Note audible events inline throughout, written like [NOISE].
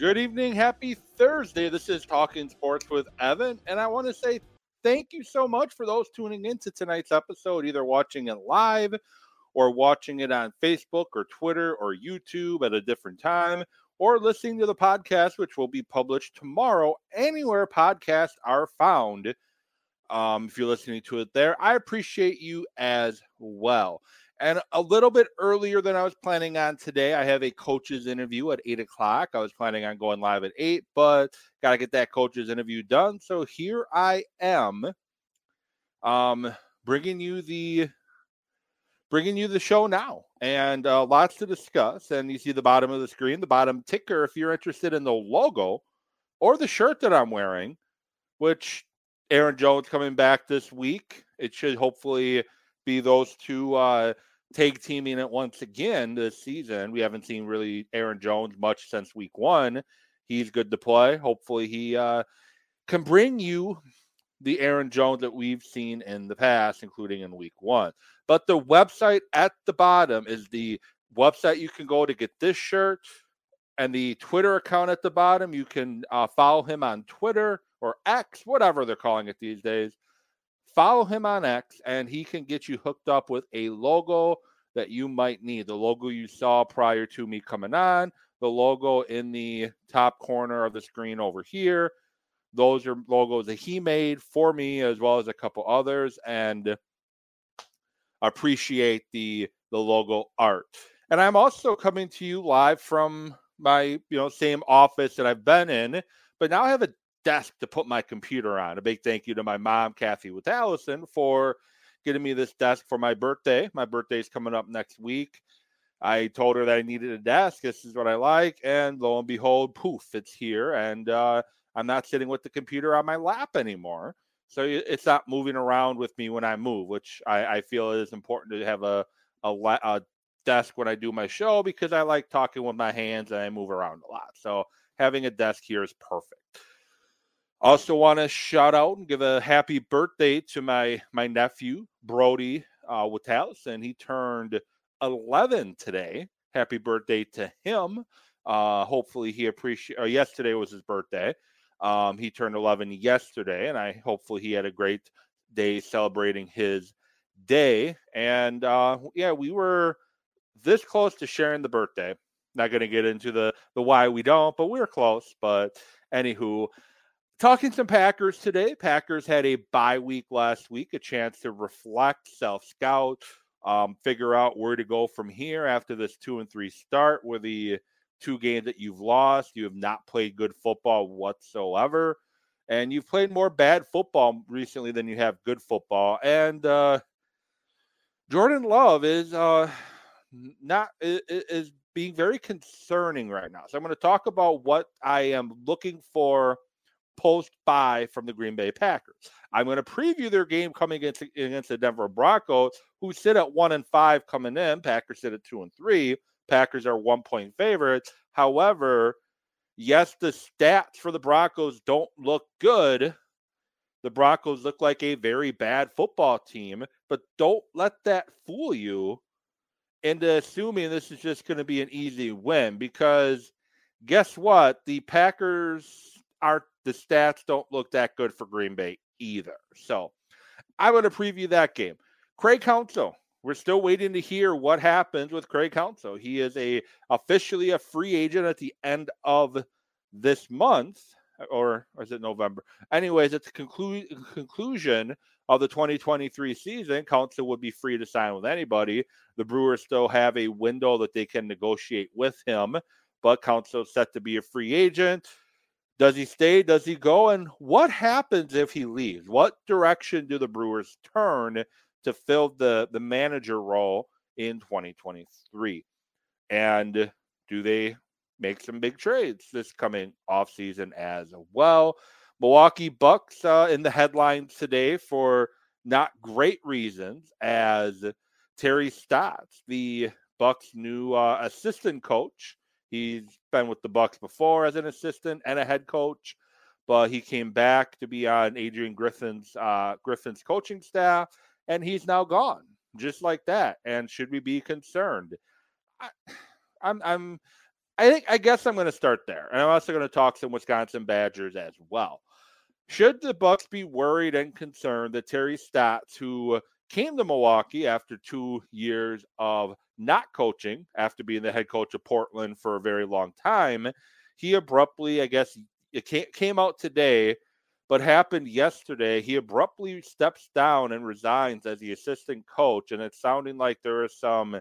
Good evening. Happy Thursday. This is Talking Sports with Evan. And I want to say thank you so much for those tuning into tonight's episode, either watching it live or watching it on Facebook or Twitter or YouTube at a different time, or listening to the podcast, which will be published tomorrow anywhere podcasts are found. Um, if you're listening to it there, I appreciate you as well. And a little bit earlier than I was planning on today, I have a coach's interview at eight o'clock. I was planning on going live at eight, but got to get that coach's interview done. So here I am, um, bringing you the bringing you the show now, and uh, lots to discuss. And you see the bottom of the screen, the bottom ticker, if you're interested in the logo or the shirt that I'm wearing, which Aaron Jones coming back this week. It should hopefully be those two. Uh, tag teaming it once again this season. We haven't seen really Aaron Jones much since week one. He's good to play. Hopefully, he uh, can bring you the Aaron Jones that we've seen in the past, including in week one. But the website at the bottom is the website you can go to get this shirt and the Twitter account at the bottom. You can uh, follow him on Twitter or X, whatever they're calling it these days. Follow him on X, and he can get you hooked up with a logo that you might need. The logo you saw prior to me coming on, the logo in the top corner of the screen over here. Those are logos that he made for me, as well as a couple others, and appreciate the the logo art. And I'm also coming to you live from my you know same office that I've been in, but now I have a desk to put my computer on. A big thank you to my mom, Kathy with Allison, for getting me this desk for my birthday. My birthday is coming up next week. I told her that I needed a desk. This is what I like. And lo and behold, poof, it's here. And uh, I'm not sitting with the computer on my lap anymore. So it's not moving around with me when I move, which I, I feel is important to have a, a, a desk when I do my show because I like talking with my hands and I move around a lot. So having a desk here is perfect. Also, want to shout out and give a happy birthday to my my nephew Brody uh, and He turned 11 today. Happy birthday to him. Uh, hopefully, he appreciate. Or yesterday was his birthday. Um, he turned 11 yesterday, and I hopefully he had a great day celebrating his day. And uh, yeah, we were this close to sharing the birthday. Not going to get into the the why we don't, but we were close. But anywho, Talking some Packers today. Packers had a bye week last week, a chance to reflect, self scout, um, figure out where to go from here after this two and three start, where the two games that you've lost, you have not played good football whatsoever. And you've played more bad football recently than you have good football. And uh, Jordan Love is uh, not is, is being very concerning right now. So I'm going to talk about what I am looking for post bye from the Green Bay Packers. I'm going to preview their game coming against against the Denver Broncos, who sit at one and five coming in. Packers sit at two and three. Packers are one point favorites. However, yes, the stats for the Broncos don't look good. The Broncos look like a very bad football team, but don't let that fool you into assuming this is just going to be an easy win because guess what? The Packers are the stats don't look that good for Green Bay either. So I'm going to preview that game. Craig Counsell, we're still waiting to hear what happens with Craig Counsell. He is a officially a free agent at the end of this month, or, is it November? Anyways, at the conclu- conclusion of the 2023 season, Counsell would be free to sign with anybody. The Brewers still have a window that they can negotiate with him, but Counsell is set to be a free agent. Does he stay? Does he go? And what happens if he leaves? What direction do the Brewers turn to fill the, the manager role in 2023? And do they make some big trades this coming offseason as well? Milwaukee Bucks uh, in the headlines today for not great reasons as Terry Stotts, the Bucks' new uh, assistant coach, He's been with the Bucks before as an assistant and a head coach, but he came back to be on Adrian Griffin's uh, Griffin's coaching staff, and he's now gone just like that. And should we be concerned? I, I'm I'm I think I guess I'm going to start there, and I'm also going to talk some Wisconsin Badgers as well. Should the Bucks be worried and concerned that Terry Stotts, who came to Milwaukee after two years of not coaching, after being the head coach of Portland for a very long time, he abruptly, I guess, it came out today, but happened yesterday. He abruptly steps down and resigns as the assistant coach, and it's sounding like there are some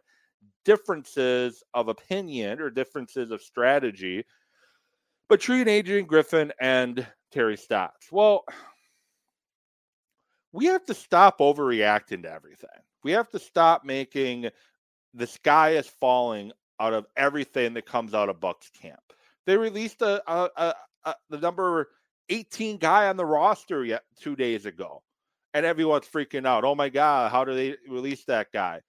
differences of opinion or differences of strategy between Adrian Griffin and Terry Stotts. Well, we have to stop overreacting to everything. We have to stop making the sky is falling out of everything that comes out of Bucks camp. They released a, a, a, a the number 18 guy on the roster yet two days ago, and everyone's freaking out. Oh my god, how do they release that guy?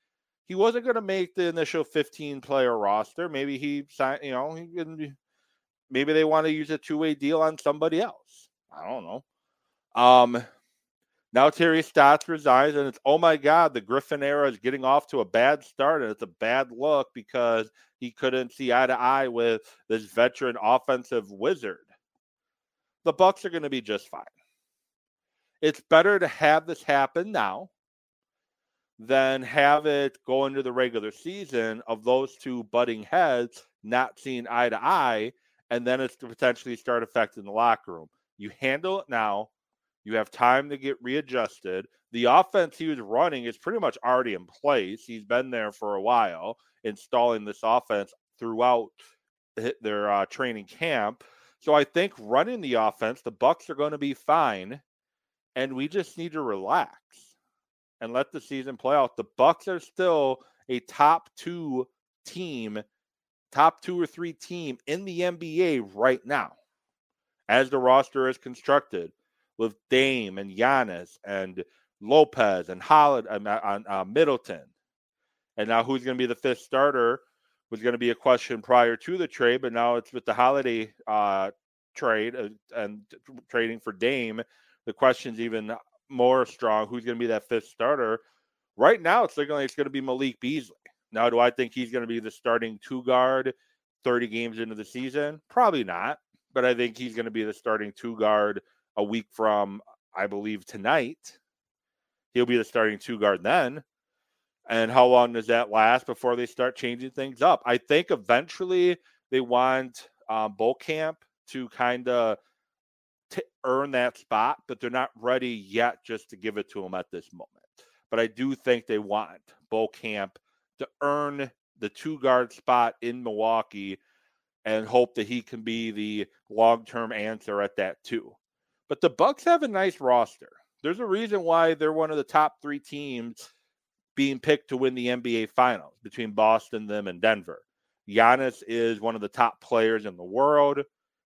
He wasn't going to make the initial 15 player roster. Maybe he signed, you know, he maybe they want to use a two way deal on somebody else. I don't know. Um, now Terry Stotts resigns, and it's oh my God, the Griffin era is getting off to a bad start, and it's a bad look because he couldn't see eye to eye with this veteran offensive wizard. The Bucks are going to be just fine. It's better to have this happen now than have it go into the regular season of those two butting heads not seeing eye to eye, and then it's to potentially start affecting the locker room. You handle it now you have time to get readjusted. The offense he was running is pretty much already in place. He's been there for a while, installing this offense throughout their uh, training camp. So I think running the offense, the Bucks are going to be fine, and we just need to relax and let the season play out. The Bucks are still a top two team, top two or three team in the NBA right now, as the roster is constructed with Dame and Giannis and Lopez and Holiday and uh, uh, Middleton. And now who's going to be the fifth starter was going to be a question prior to the trade, but now it's with the Holiday uh, trade uh, and trading for Dame. The question's even more strong. Who's going to be that fifth starter? Right now, it's looking like it's going to be Malik Beasley. Now, do I think he's going to be the starting two guard 30 games into the season? Probably not, but I think he's going to be the starting two guard a week from, I believe, tonight. He'll be the starting two guard then. And how long does that last before they start changing things up? I think eventually they want um, Camp to kind of t- earn that spot, but they're not ready yet just to give it to him at this moment. But I do think they want Beauchamp to earn the two guard spot in Milwaukee and hope that he can be the long term answer at that too. But the Bucks have a nice roster. There's a reason why they're one of the top three teams being picked to win the NBA Finals between Boston, them, and Denver. Giannis is one of the top players in the world.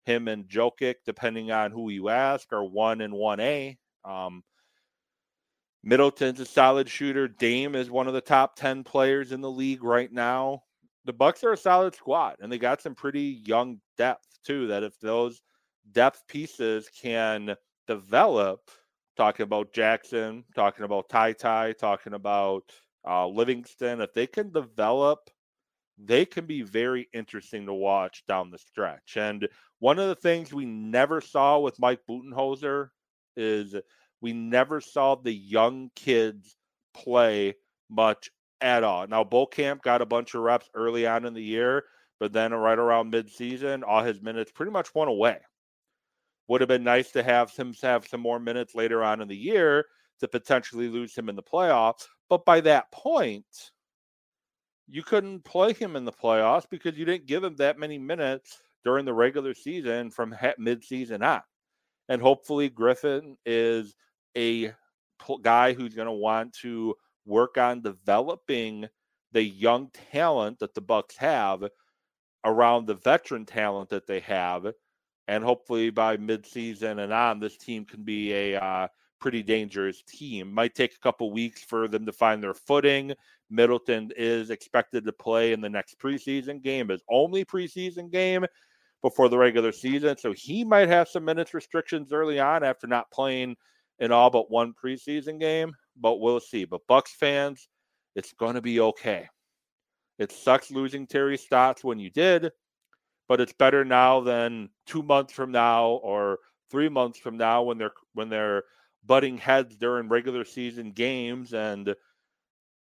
Him and Jokic, depending on who you ask, are one and one A. Um, Middleton's a solid shooter. Dame is one of the top ten players in the league right now. The Bucks are a solid squad, and they got some pretty young depth too. That if those depth pieces can develop, talking about Jackson, talking about Ty Ty, talking about uh, Livingston, if they can develop, they can be very interesting to watch down the stretch. And one of the things we never saw with Mike Budenholzer is we never saw the young kids play much at all. Now, Beauchamp got a bunch of reps early on in the year, but then right around midseason, all his minutes pretty much went away. Would have been nice to have him have some more minutes later on in the year to potentially lose him in the playoffs. But by that point, you couldn't play him in the playoffs because you didn't give him that many minutes during the regular season from midseason on. And hopefully, Griffin is a guy who's going to want to work on developing the young talent that the Bucks have around the veteran talent that they have and hopefully by midseason and on, this team can be a uh, pretty dangerous team. Might take a couple weeks for them to find their footing. Middleton is expected to play in the next preseason game, his only preseason game before the regular season. So he might have some minutes restrictions early on after not playing in all but one preseason game, but we'll see. But Bucks fans, it's going to be okay. It sucks losing Terry Stotts when you did, but it's better now than two months from now or three months from now when they're when they're butting heads during regular season games and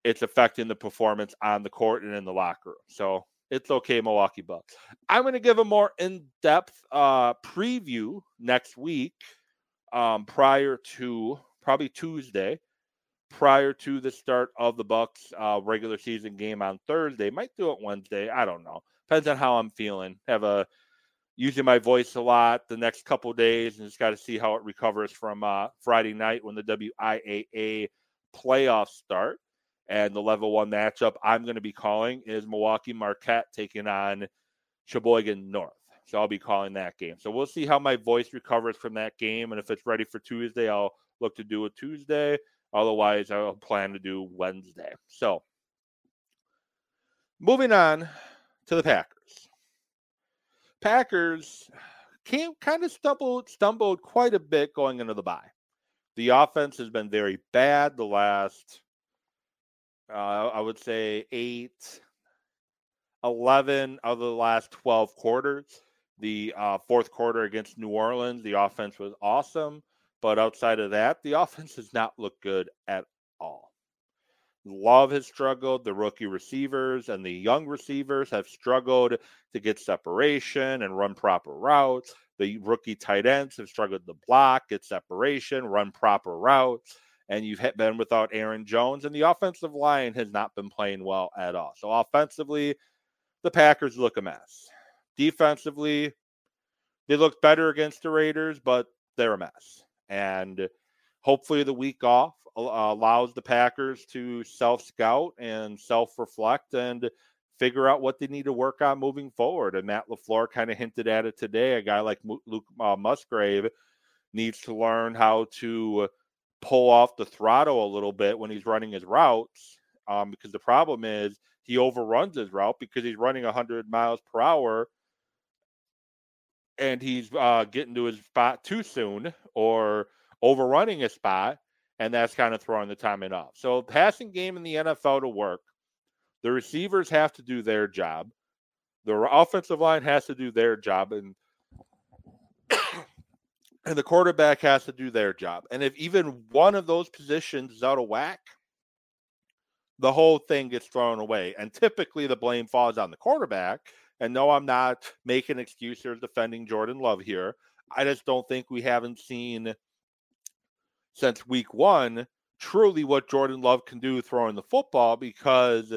it's affecting the performance on the court and in the locker room. So it's okay, Milwaukee Bucks. I'm going to give a more in-depth uh, preview next week, um, prior to probably Tuesday, prior to the start of the Bucks uh, regular season game on Thursday. Might do it Wednesday. I don't know. Depends on how I'm feeling. Have a using my voice a lot the next couple days, and just got to see how it recovers from uh, Friday night when the WIAA playoffs start. And the level one matchup I'm going to be calling is Milwaukee Marquette taking on Sheboygan North. So I'll be calling that game. So we'll see how my voice recovers from that game. And if it's ready for Tuesday, I'll look to do a Tuesday. Otherwise, I'll plan to do Wednesday. So moving on to the Packers. Packers came kind of stumbled stumbled quite a bit going into the bye. The offense has been very bad the last uh, I would say eight, 11 of the last 12 quarters. The uh, fourth quarter against New Orleans, the offense was awesome. But outside of that, the [LAUGHS] offense has not looked good at all. Love has struggled. The rookie receivers and the young receivers have struggled to get separation and run proper routes. The rookie tight ends have struggled to block, get separation, run proper routes and you've been without Aaron Jones, and the offensive line has not been playing well at all. So offensively, the Packers look a mess. Defensively, they look better against the Raiders, but they're a mess. And hopefully, the week off allows the Packers to self scout and self reflect and figure out what they need to work on moving forward. And Matt LaFleur kind of hinted at it today. A guy like Luke uh, Musgrave needs to learn how to pull off the throttle a little bit when he's running his routes. Um, because the problem is he overruns his route because he's running 100 miles per hour and he's uh, getting to his spot too soon or overrunning a spot, and that's kind of throwing the timing off. So, passing game in the NFL to work, the receivers have to do their job, the offensive line has to do their job, and [COUGHS] and the quarterback has to do their job. And if even one of those positions is out of whack, the whole thing gets thrown away. And typically the blame falls on the quarterback. And no, I'm not making excuses or defending Jordan Love here. I just don't think we haven't seen since week one truly what Jordan Love can do throwing the football because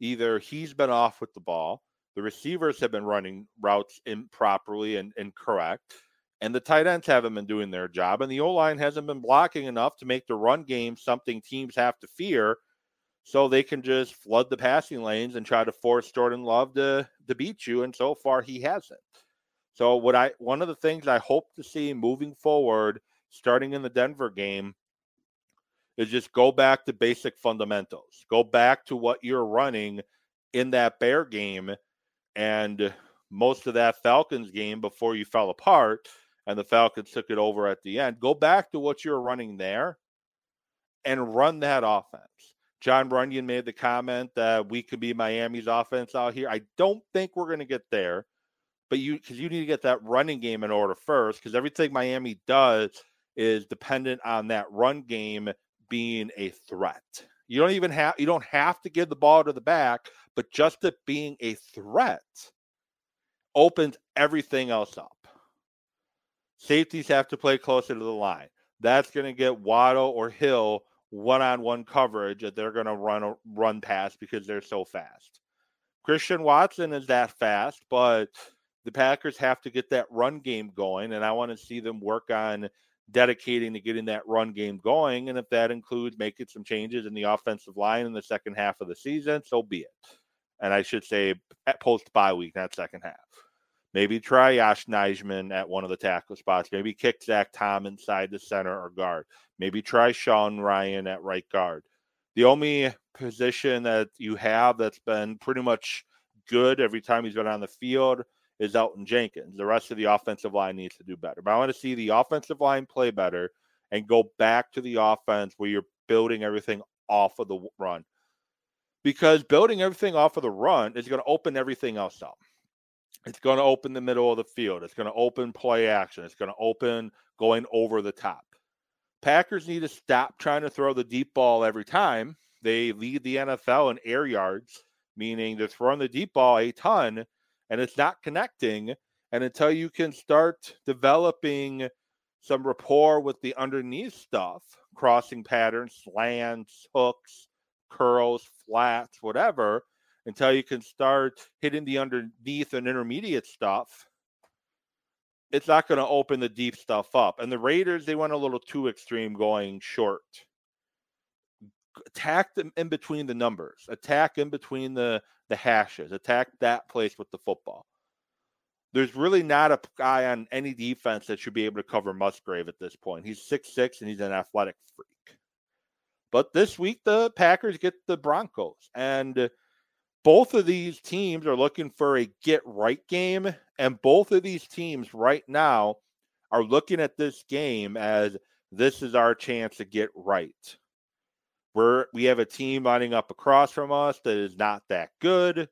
either he's been off with the ball, the receivers have been running routes improperly and incorrect and the tight ends haven't been doing their job, and the O line hasn't been blocking enough to make the run game something teams have to fear. So they can just flood the passing lanes and try to force Jordan Love to, to beat you. And so far, he hasn't. So, what I one of the things I hope to see moving forward, starting in the Denver game, is just go back to basic fundamentals. Go back to what you're running in that Bear game and most of that Falcons game before you fell apart and the Falcons took it over at the end. Go back to what you're running there and run that offense. Jon Runyan made the comment that we could be Miami's offense out here. I don't think we're going to get there, but you because you need to get that running game in order first because everything Miami does is dependent on that run game being a threat. You don't even have you don't have to give the ball to the back, but just it being a threat opens everything else up. Safeties have to play closer to the line. That's going to get Waddle or Hill one-on-one coverage that they're going to run a run past because they're so fast. Christian Watson is that fast, but the Packers have to get that run game going, and I want to see them work on dedicating to getting that run game going. And if that includes making some changes in the offensive line in the second half of the season, so be it. And I should say post bye week, not second half. Maybe try Yosh Nijman at one of the tackle spots. Maybe kick Zach Tom inside the center or guard. Maybe try Sean Rhyan at right guard. The only position that you have that's been pretty much good every time he's been on the field is Elgton Jenkins. The rest of the offensive line needs to do better. But I want to see the offensive line play better and go back to the offense where you're building everything off of the run. Because building everything off of the run is going to open everything else up. It's going to open the middle of the field. It's going to open play action. It's going to open going over the top. Packers need to stop trying to throw the deep ball every time. They lead the NFL in air yards, meaning they're throwing the deep ball a ton and it's not connecting. And until you can start developing some rapport with the underneath stuff, crossing patterns, slants, hooks, curls, flats, whatever, until you can start hitting the underneath and intermediate stuff, it's not going to open the deep stuff up. And the Raiders, they went a little too extreme going short. Attack them in between the numbers, attack in between the, the hashes, attack that place with the football. There's really not a guy on any defense that should be able to cover Musgrave at this point. He's six six and he's an athletic freak. But this week, the Packers get the Broncos. And both of these teams are looking for a get right game, and both of these teams right now are looking at this game as this is our chance to get right. We're we have a team lining up across from us that is not that good,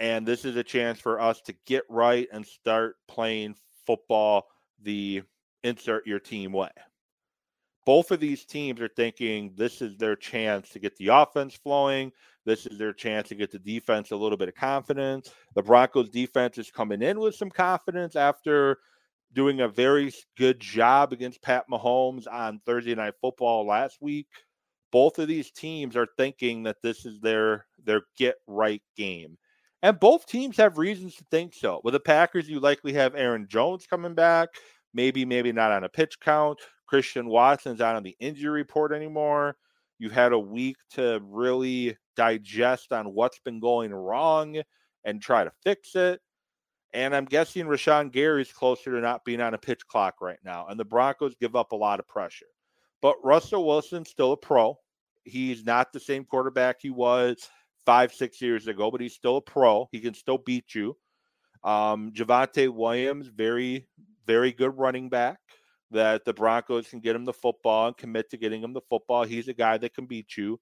and this is a chance for us to get right and start playing football the insert your team way. Both of these teams are thinking this is their chance to get the offense flowing, this is their chance to get the defense a little bit of confidence. The Broncos defense is coming in with some confidence after doing a very good job against Pat Mahomes on Thursday night football last week. Both of these teams are thinking that this is their their get right game. And both teams have reasons to think so. With the Packers, you likely have Aaron Jones coming back, maybe, maybe not on a pitch count. Christian Watson's not on the injury report anymore. You've had a week to really digest on what's been going wrong and try to fix it. And I'm guessing Rashan Gary's closer to not being on a pitch clock right now. And the Broncos give up a lot of pressure. But Russell Wilson's still a pro. He's not the same quarterback he was five, six years ago, but he's still a pro. He can still beat you. Um, Javonte Williams, very, very good running back that the Broncos can get him the football and commit to getting him the football. He's a guy that can beat you.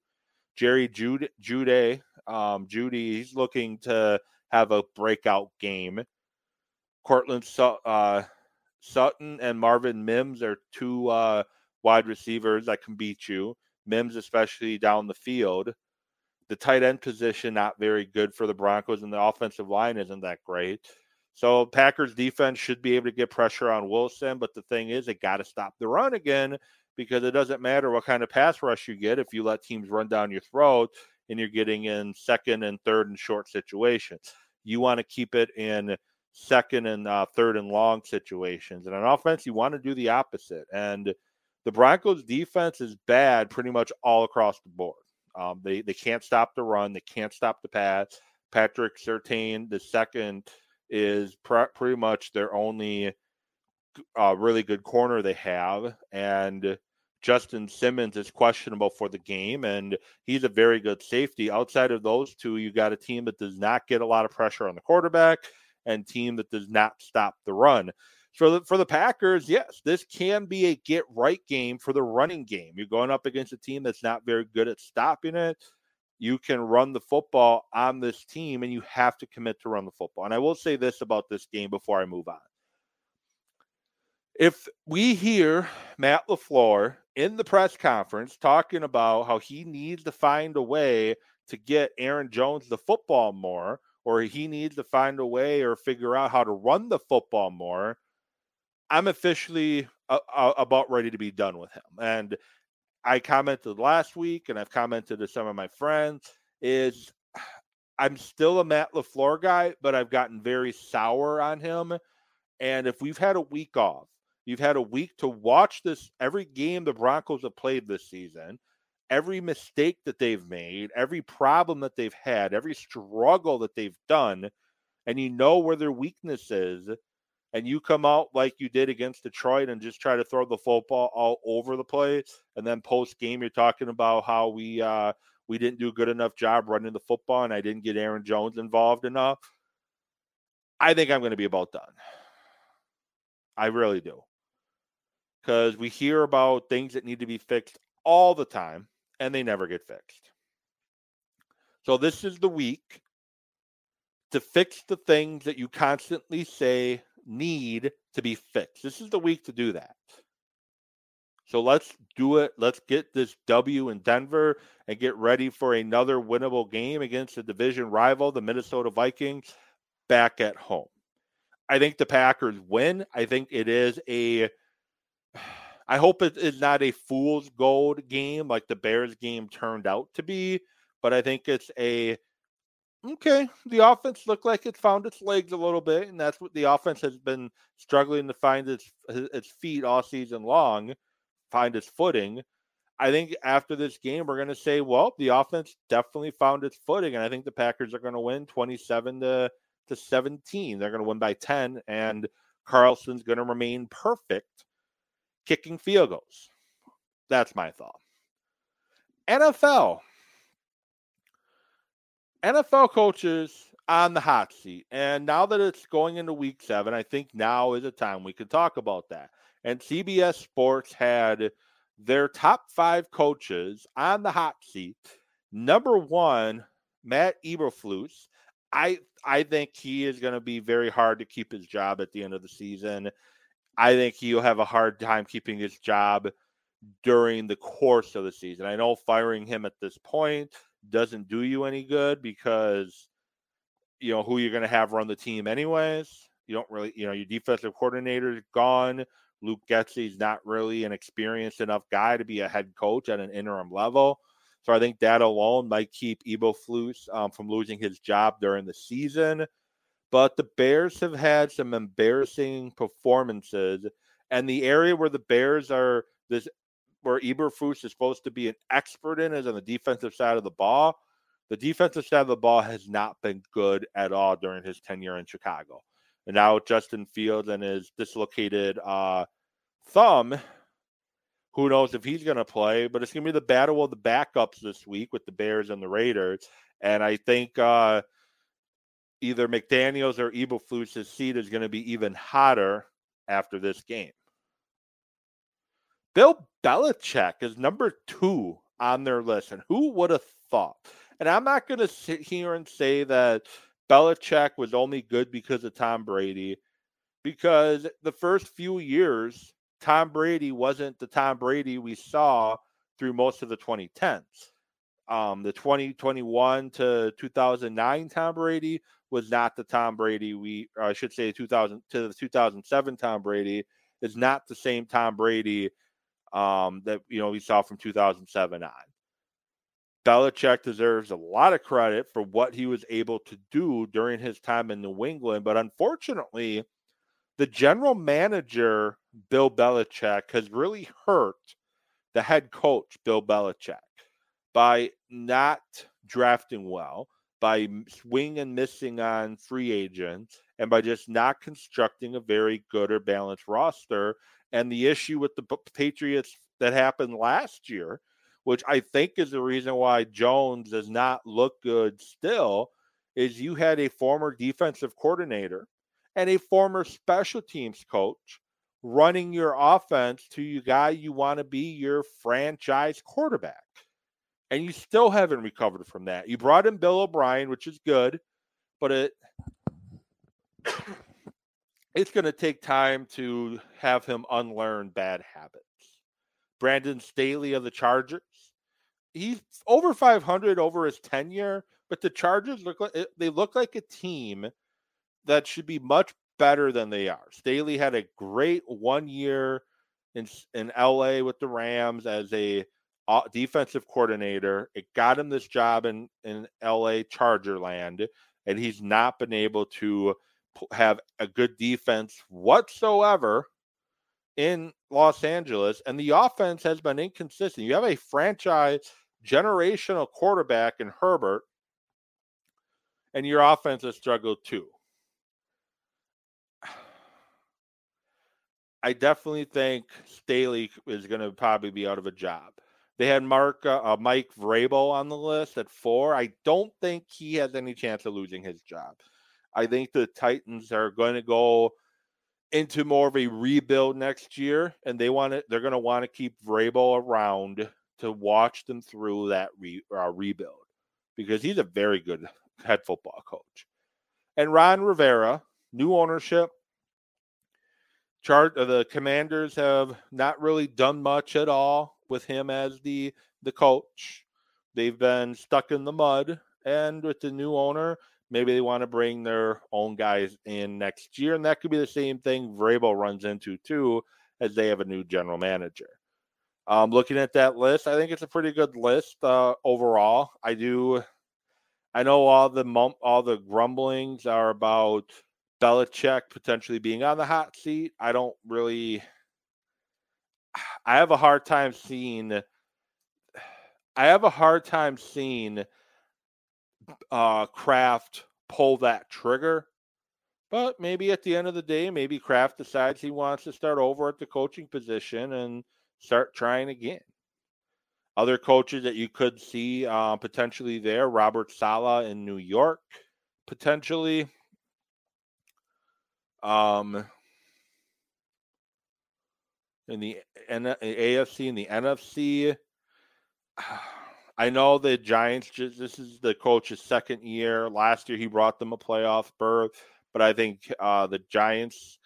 Jerry Jude, Jude, um, Jeudy, he's looking to have a breakout game. Courtland uh, Sutton and Marvin Mims are two uh, wide receivers that can beat you. Mims, especially down the field. The tight end position, not very good for the Broncos, and the offensive line isn't that great. So Packers defense should be able to get pressure on Wilson, but the thing is, they got to stop the run again because it doesn't matter what kind of pass rush you get if you let teams run down your throat and you're getting in second and third and short situations. You want to keep it in second and uh, third and long situations. And on offense, you want to do the opposite. And the Broncos defense is bad pretty much all across the board. Um, they they can't stop the run. They can't stop the pass. Patrick Surtain, the second, is pr- pretty much their only uh, really good corner they have, and Justin Simmons is questionable for the game, and he's a very good safety. Outside of those two, you got a team that does not get a lot of pressure on the quarterback, and team that does not stop the run. For the for the Packers, yes, this can be a get right game for the running game. You're going up against a team that's not very good at stopping it. You can run the football on this team, and you have to commit to run the football. And I will say this about this game before I move on if we hear Matt LaFleur in the press conference talking about how he needs to find a way to get Aaron Jones the football more, or he needs to find a way or figure out how to run the football more, I'm officially uh, uh, about ready to be done with him. And I commented last week, and I've commented to some of my friends, is I'm still a Matt LaFleur guy, but I've gotten very sour on him. And if we've had a week off, You've had a week to watch this every game the Broncos have played this season, every mistake that they've made, every problem that they've had, every struggle that they've done, and you know where their weakness is, and you come out like you did against Detroit and just try to throw the football all over the place, and then post game you're talking about how we uh we didn't do a good enough job running the football and I didn't get Aaron Jones involved enough. I think I'm going to be about done. I really do because we hear about things that need to be fixed all the time and they never get fixed. So this is the week to fix the things that you constantly say need to be fixed. This is the week to do that. So let's do it. Let's get this W in Denver and get ready for another winnable game against the division rival, the Minnesota Vikings, back at home. I think the Packers win. I think it is a [SIGHS] I hope it is not a fool's gold game like the Bears game turned out to be, but I think it's a okay. The offense looked like it found its legs a little bit, and that's what the offense has been struggling to find its uh, its feet all season long, find its footing. I think after this game, we're going to say, well, the offense definitely found its footing, and I think the Packers are going to win twenty-seven to to seventeen. They're going to win by ten, and Carlson's going to remain perfect kicking field goals. That's my thought. NFL. NFL coaches on the hot seat. And now that it's going into week seven, I think now is a time we can talk about that. And CBS Sports had their top five coaches on the hot seat. Number one, Matt Eberflus. I I think he is going to be very hard to keep his job at the end of the season. I think he'll have a hard time keeping his job during the course of the season. I know firing him at this point doesn't do you any good because you know who you're going to have run the team anyways. You don't really, you know, your defensive coordinator is gone. Luke Getsy's not really an experienced enough guy to be a head coach at an interim level. So I think that alone might keep Eberflus um, from losing his job during the season. But the Bears have had some embarrassing performances, and the area where the Bears are this where Eberflus is supposed to be an expert in is on the defensive side of the ball. The defensive side of the ball has not been good at all during his tenure in Chicago. And now Justin Fields and his dislocated uh, thumb, who knows if he's going to play, but it's going to be the battle of the backups this week with the Bears and the Raiders. And I think uh, either McDaniels or Eberflus's seat is going to be even hotter after this game. Bill Belichick is number two on their list, and who would have thought? And I'm not going to sit here and say that Belichick was only good because of Tom Brady, because the first few years, Tom Brady wasn't the Tom Brady we saw through most of the 2010s. Um, the 2021 to 2009 Tom Brady was not the Tom Brady we, I should say, 2000 to the 2007 Tom Brady is not the same Tom Brady um, that you know we saw from 2007 on. Belichick deserves a lot of credit for what he was able to do during his time in New England, but unfortunately, the general manager Bill Belichick has really hurt the head coach Bill Belichick by not drafting well by swing and missing on free agents and by just not constructing a very good or balanced roster. And the issue with the Patriots that happened last year, which I think is the reason why Jones does not look good still, is you had a former defensive coordinator and a former special teams coach running your offense to you guy you want to be your franchise quarterback and you still haven't recovered from that. You brought in Bill O'Brien, which is good, but it it's going to take time to have him unlearn bad habits. Brandon Staley of the Chargers, he's over 500 over his tenure, but the Chargers look like eh, they look like a team that should be much better than they are. Staley had a great one year in in LA with the Rams as a defensive coordinator. It got him this job in in LA Charger land, and he's not been able to have a good defense whatsoever in Los Angeles. And the offense has been inconsistent. You have a franchise generational quarterback in Herbert, and your offense has struggled too. [SIGHS] I definitely think Staley is going to probably be out of a job. They had Mark uh, Mike Vrabel on the list at four. I don't think he has any chance of losing his job. I think the Titans are going to go into more of a rebuild next year, and they want to. They're going to want to keep Vrabel around to watch them through that re, uh, rebuild because he's a very good [LAUGHS] head football coach. And Ron Rivera, new ownership. Chart uh, the Commanders have not really done much at all with him as the the coach. They've been stuck in the mud, and with the new owner, maybe they want to bring their own guys in next year, and that could be the same thing Vrabel runs into too, as they have a new general manager. Um, looking at that list, I think it's a pretty good list uh, overall. I do, I know all the all the grumblings are about Belichick potentially being on the hot seat. I don't really. [SIGHS] I have a hard time seeing. [SIGHS] I have a hard time seeing uh, Kraft pull that trigger. But maybe at the end of the day, maybe Kraft decides he wants to start over at the coaching position and start trying again. Other coaches that you could see uh, potentially there Robert Saleh in New York, potentially. Um, in the N- AFC and the NFC. [SIGHS] I know the Giants. Just, this is the coach's second year. Last year, he brought them a playoff berth, but I think uh, the Giants,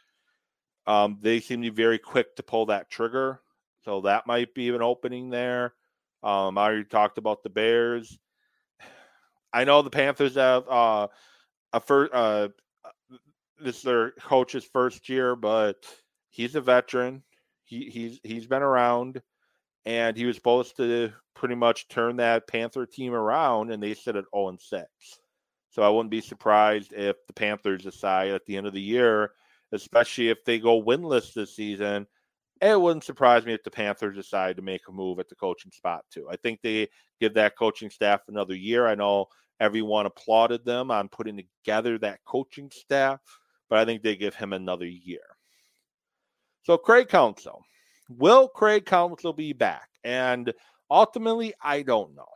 um, they seem to be very quick to pull that trigger. So that might be an opening there. Um, I already talked about the Bears. I know the Panthers have uh, a first. Uh, this is their coach's first year, but he's a veteran. He he's he's been around, and he was supposed to pretty much turn that Panther team around, and they sit at 0 and 6. So I wouldn't be surprised if the Panthers decide at the end of the year, especially if they go winless this season. It wouldn't surprise me if the Panthers decide to make a move at the coaching spot too. I think they give that coaching staff another year. I know everyone applauded them on putting together that coaching staff, but I think they give him another year. So Craig Counsell, will Craig Counsell be back? And ultimately, I don't know.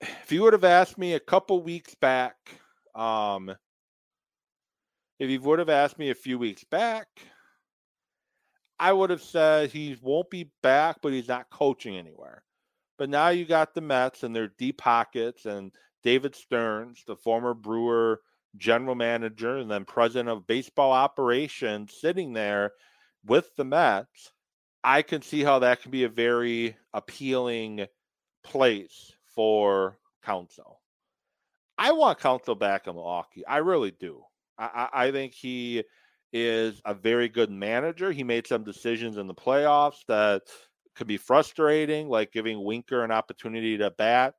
If you would have asked me a couple weeks back, um, if you would have asked me a few weeks back, I would have said he won't be back, but he's not coaching anywhere. But now you got the Mets and their deep pockets and David Stearns, the former Brewer general manager and then president of baseball operations, sitting there with the Mets. I can see how that can be a very appealing place for Counsell. I want Counsell back in Milwaukee. I really do. I, I, think he is a very good manager. He made some decisions in the playoffs that could be frustrating, like giving Winker an opportunity to bat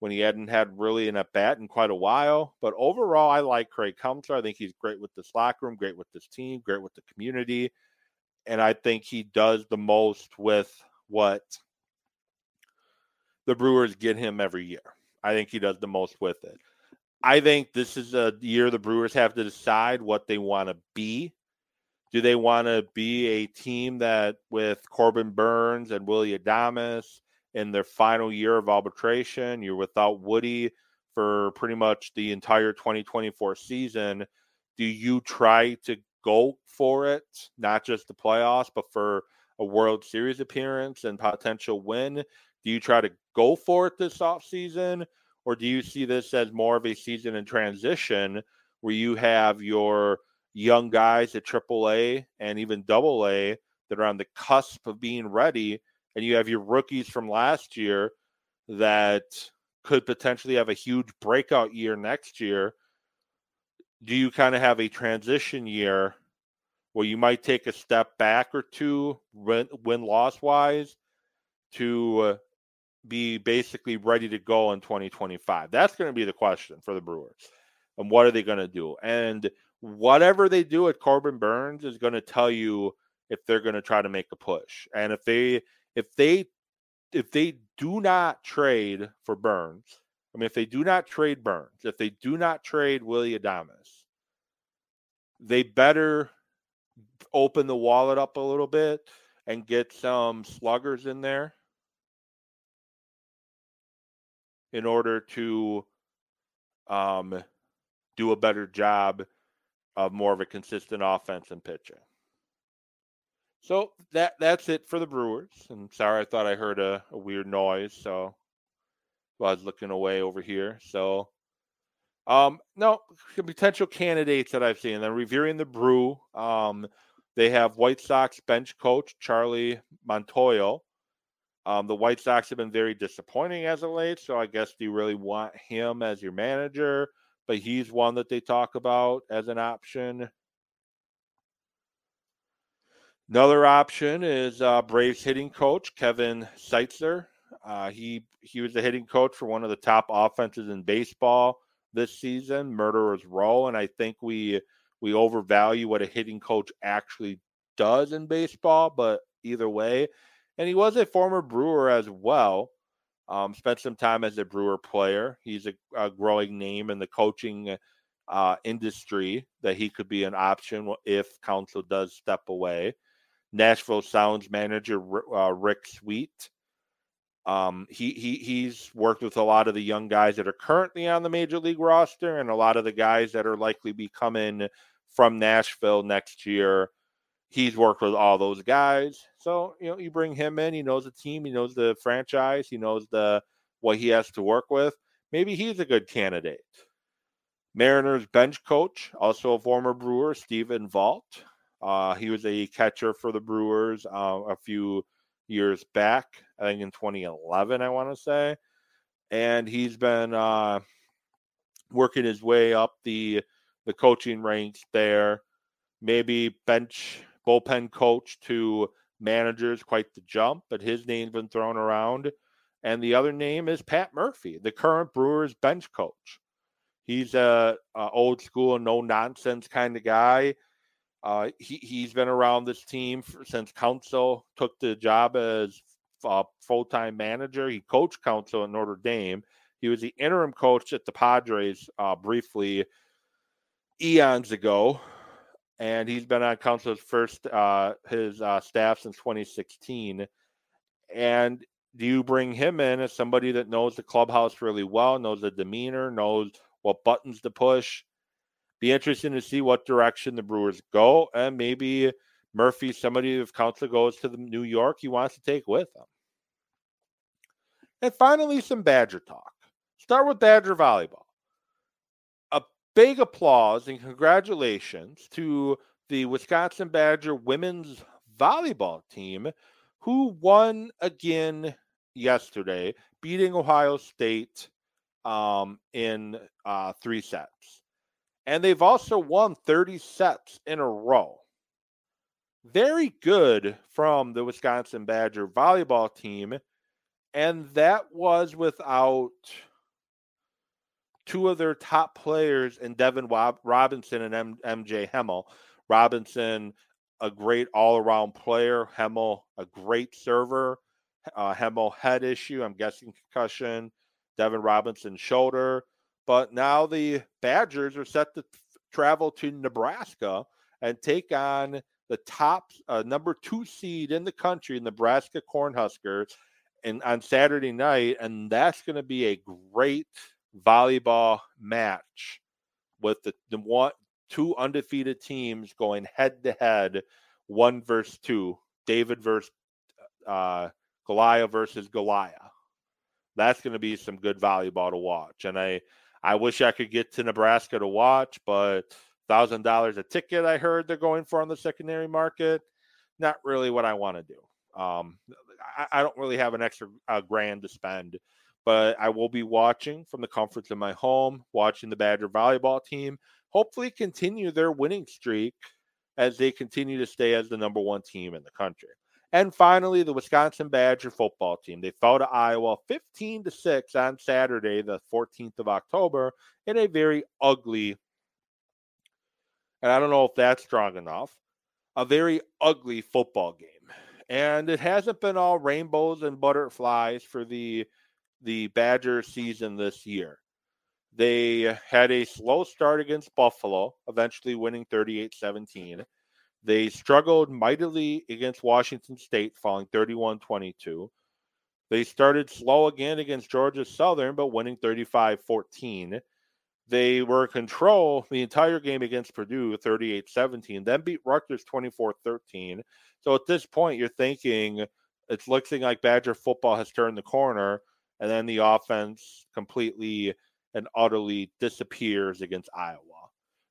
when he hadn't had really an at bat in quite a while. But overall, I like Craig Counsell. I think he's great with this locker room, great with this team, great with the community and I think he does the most with what the Brewers get him every year. I think he does the most with it. I think this is a year the Brewers have to decide what they want to be. Do they want to be a team that, with Corbin Burnes and Willy Adames in their final year of arbitration, you're without Woody for pretty much the entire 2024 season? Do you try to go for it, not just the playoffs, but for a World Series appearance and potential win? Do you try to go for it this offseason? Or do you see this as more of a season in transition where you have your young guys at AAA and even Double A that are on the cusp of being ready, and you have your rookies from last year that could potentially have a huge breakout year next year do you kind of have a transition year where you might take a step back or two win, win loss wise to uh, be basically ready to go in 2025 that's going to be the question for the brewers and what are they going to do? And whatever they do at Corbin Burnes is going to tell you if they're going to try to make a push. And if they if they if they do not trade for burnes I mean, if they do not trade Burnes, if they do not trade Willy Adames, they better open the wallet up a little bit and get some sluggers in there in order to um, do a better job of more of a consistent offense and pitching. So that that's it for the Brewers. And sorry, I thought I heard a, a weird noise, so I was looking away over here. So Um, no potential candidates that I've seen. They're reviewing the brew. Um, they have White Sox bench coach Charlie Montoyo. Um, the White Sox have been very disappointing as of late, so I guess do you really want him as your manager? But he's one that they talk about as an option. Another option is uh, Braves hitting coach Kevin Seitzer. Uh, he he was the hitting coach for one of the top offenses in baseball this season, Murderers Row, and I think we we overvalue what a hitting coach actually does in baseball. But either way, and he was a former Brewer as well. Um, spent some time as a Brewer player. He's a, a growing name in the coaching uh, industry that he could be an option if Counsell does step away. Nashville Sounds manager uh, Rick Sweet. Um, he he he's worked with a lot of the young guys that are currently on the major league roster, and a lot of the guys that are likely be coming from Nashville next year. He's worked with all those guys, so you know you bring him in. He knows the team, he knows the franchise, he knows the what he has to work with. Maybe he's a good candidate. Mariners bench coach, also a former Brewer, Stephen Vogt. Uh, he was a catcher for the Brewers uh, a few years back, I think in 2011, I want to say. And he's been uh, working his way up the the coaching ranks there. Maybe bench bullpen coach to managers, quite the jump, but his name's been thrown around. And the other name is Pat Murphy, the current Brewers bench coach. He's a, a old school, no nonsense kind of guy. Uh, he he's been around this team for, since Counsell took the job as uh, full time manager. He coached Counsell at Notre Dame. He was the interim coach at the Padres uh, briefly eons ago, and he's been on Counsell's first uh, his uh, staff since 2016. And do you bring him in as somebody that knows the clubhouse really well, knows the demeanor, knows what buttons to push? Be interesting to see what direction the Brewers go, and maybe Murphy, somebody if Counsell goes to the New York, he wants to take with him. And finally, some Badger talk. Start with Badger volleyball. A big applause and congratulations to the Wisconsin Badger women's volleyball team, who won again yesterday, beating Ohio State um, in uh, three sets. And they've also won 30 sets in a row. Very good from the Wisconsin Badger volleyball team. And that was without two of their top players in Devyn Robinson and MJ Hammill. Robinson, a great all around player. Hammill, a great server. Uh, Hammill head issue, I'm guessing concussion. Devyn Robinson shoulder. But now the Badgers are set to travel to Nebraska and take on the top uh, number two seed in the country, Nebraska Cornhuskers, and on Saturday night, and that's going to be a great volleyball match with the, the one two undefeated teams going head to head, one versus two, David versus uh, Goliath versus Goliath. That's going to be some good volleyball to watch, and I I wish I could get to Nebraska to watch, but thousand dollars a ticket I heard they're going for on the secondary market. Not really what I want to do. Um, I, I, don't really have an extra uh, grand to spend, but I will be watching from the comforts of my home, watching the Badger volleyball team. Hopefully, continue their winning streak as they continue to stay as the number one team in the country. And finally, the Wisconsin Badger football team. They fell to Iowa 15 to 6 on Saturday, the 14th of October, in a very ugly, and I don't know if that's strong enough, a very ugly football game. And it hasn't been all rainbows and butterflies for the the Badger season this year. They had a slow start against Buffalo, eventually winning 38 17. They struggled mightily against Washington State, falling 31 22. They started slow again against Georgia Southern, but winning 35 14. They were in control the entire game against Purdue 38 17, then beat Rutgers 24 13. So at this point, you're thinking it's looking like Badger football has turned the corner, and then the offense completely and utterly disappears against Iowa.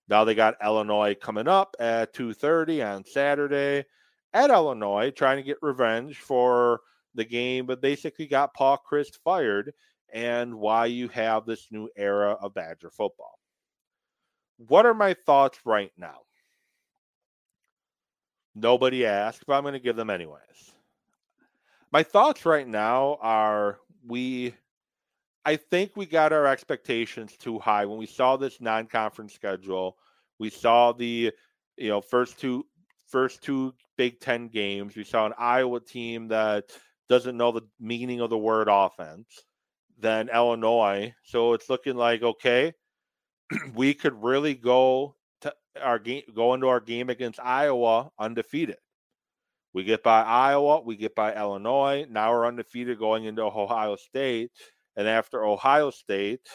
Now they got Illinois coming up at 2:30 on Saturday at Illinois, trying to get revenge for the game, but basically got Paul Chryst fired, and why you have this new era of Badger football. What are my thoughts right now? Nobody asked, but I'm going to give them anyways. My thoughts right now are we I think we got our expectations too high when we saw this non-conference schedule. We saw the you know first two first two Big 10 games. We saw an Iowa team that doesn't know the meaning of the word offense. Then Illinois. So it's looking like okay, [CLEARS THROAT] we could really go to our game go into our game against Iowa undefeated. We get by Iowa, we get by Illinois. Now we're undefeated going into Ohio State. And after Ohio State,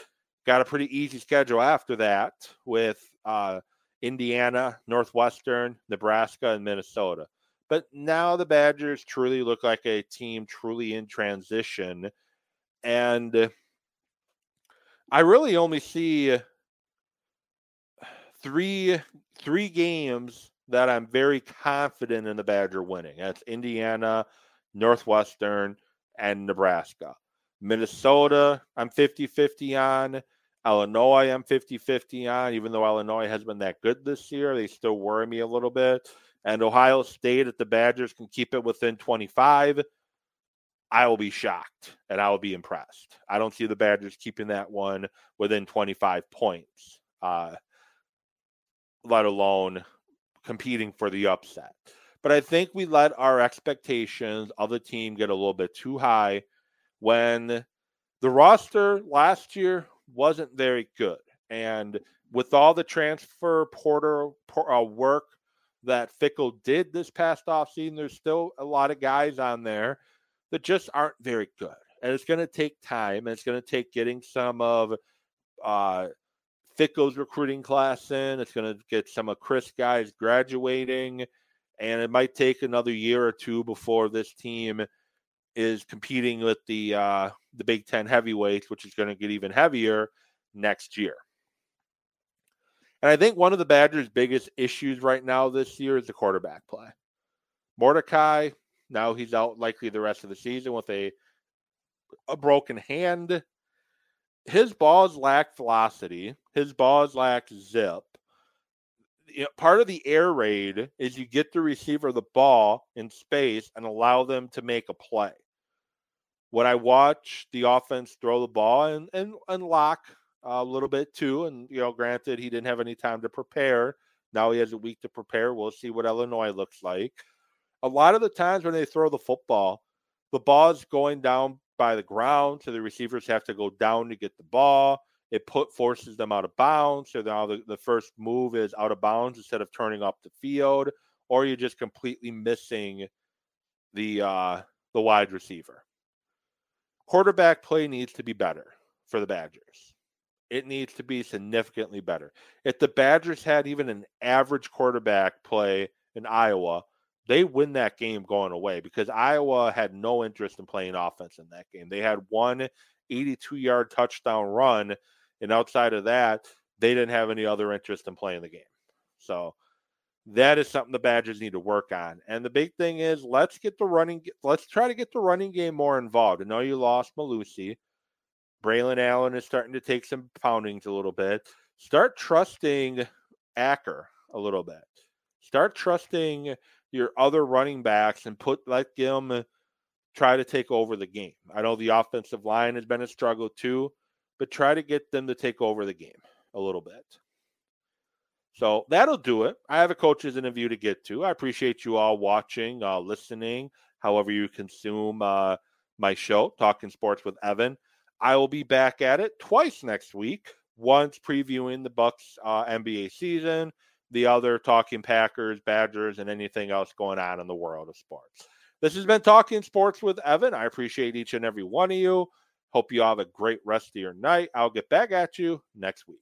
got a pretty easy schedule after that with uh, Indiana, Northwestern, Nebraska, and Minnesota. But now the Badgers truly look like a team truly in transition. And I really only see three three games that I'm very confident in the Badger winning. That's Indiana, Northwestern, and Nebraska. Minnesota, I'm 50 50 on. Illinois, I'm 50 50 on, even though Illinois has been that good this year. They still worry me a little bit. And Ohio State, if the Badgers can keep it within 25, I will be shocked and I will be impressed. I don't see the Badgers keeping that one within 25 points, uh, let alone competing for the upset. But I think we let our expectations of the team get a little bit too high when the roster last year wasn't very good. And with all the transfer porter uh, work that Fickell did this past offseason, there's still a lot of guys on there that just aren't very good. And it's going to take time. And it's going to take getting some of uh, Fickell's recruiting class in. It's going to get some of Chryst guys graduating. And it might take another year or two before this team is competing with the uh, the Big Ten heavyweights, which is going to get even heavier next year. And I think one of the Badgers' biggest issues right now this year is the quarterback play. Mordecai, now he's out likely the rest of the season with a a broken hand. His balls lack velocity. His balls lack zip. Part of the air raid is you get the receiver the ball in space and allow them to make a play. When I watch the offense throw the ball and and, and lock a little bit too, and you know, granted he didn't have any time to prepare. Now he has a week to prepare. We'll see what Illinois looks like. A lot of the times when they throw the football, the ball is going down by the ground, so the receivers have to go down to get the ball. It put forces them out of bounds. So now the, the first move is out of bounds instead of turning up the field, or you're just completely missing the uh, the wide receiver. Quarterback play needs to be better for the Badgers. It needs to be significantly better. If the Badgers had even an average quarterback play in Iowa, they win that game going away because Iowa had no interest in playing offense in that game. They had one 82 yard touchdown run, and outside of that, they didn't have any other interest in playing the game. So that is something the Badgers need to work on. And the big thing is let's get the running let's try to get the running game more involved. I know you lost Mellusi. Braylon Allen is starting to take some poundings a little bit. Start trusting Acker a little bit. Start trusting your other running backs and put let them try to take over the game. I know the offensive line has been a struggle too, but try to get them to take over the game a little bit. So that'll do it. I have a coach's interview to get to. I appreciate you all watching, uh, listening, however you consume uh, my show, Talking Sports with Evan. I will be back at it twice next week. Once previewing the Bucks uh, NBA season, the other talking Packers, Badgers, and anything else going on in the world of sports. This has been Talking Sports with Evan. I appreciate each and every one of you. Hope you all have a great rest of your night. I'll get back at you next week.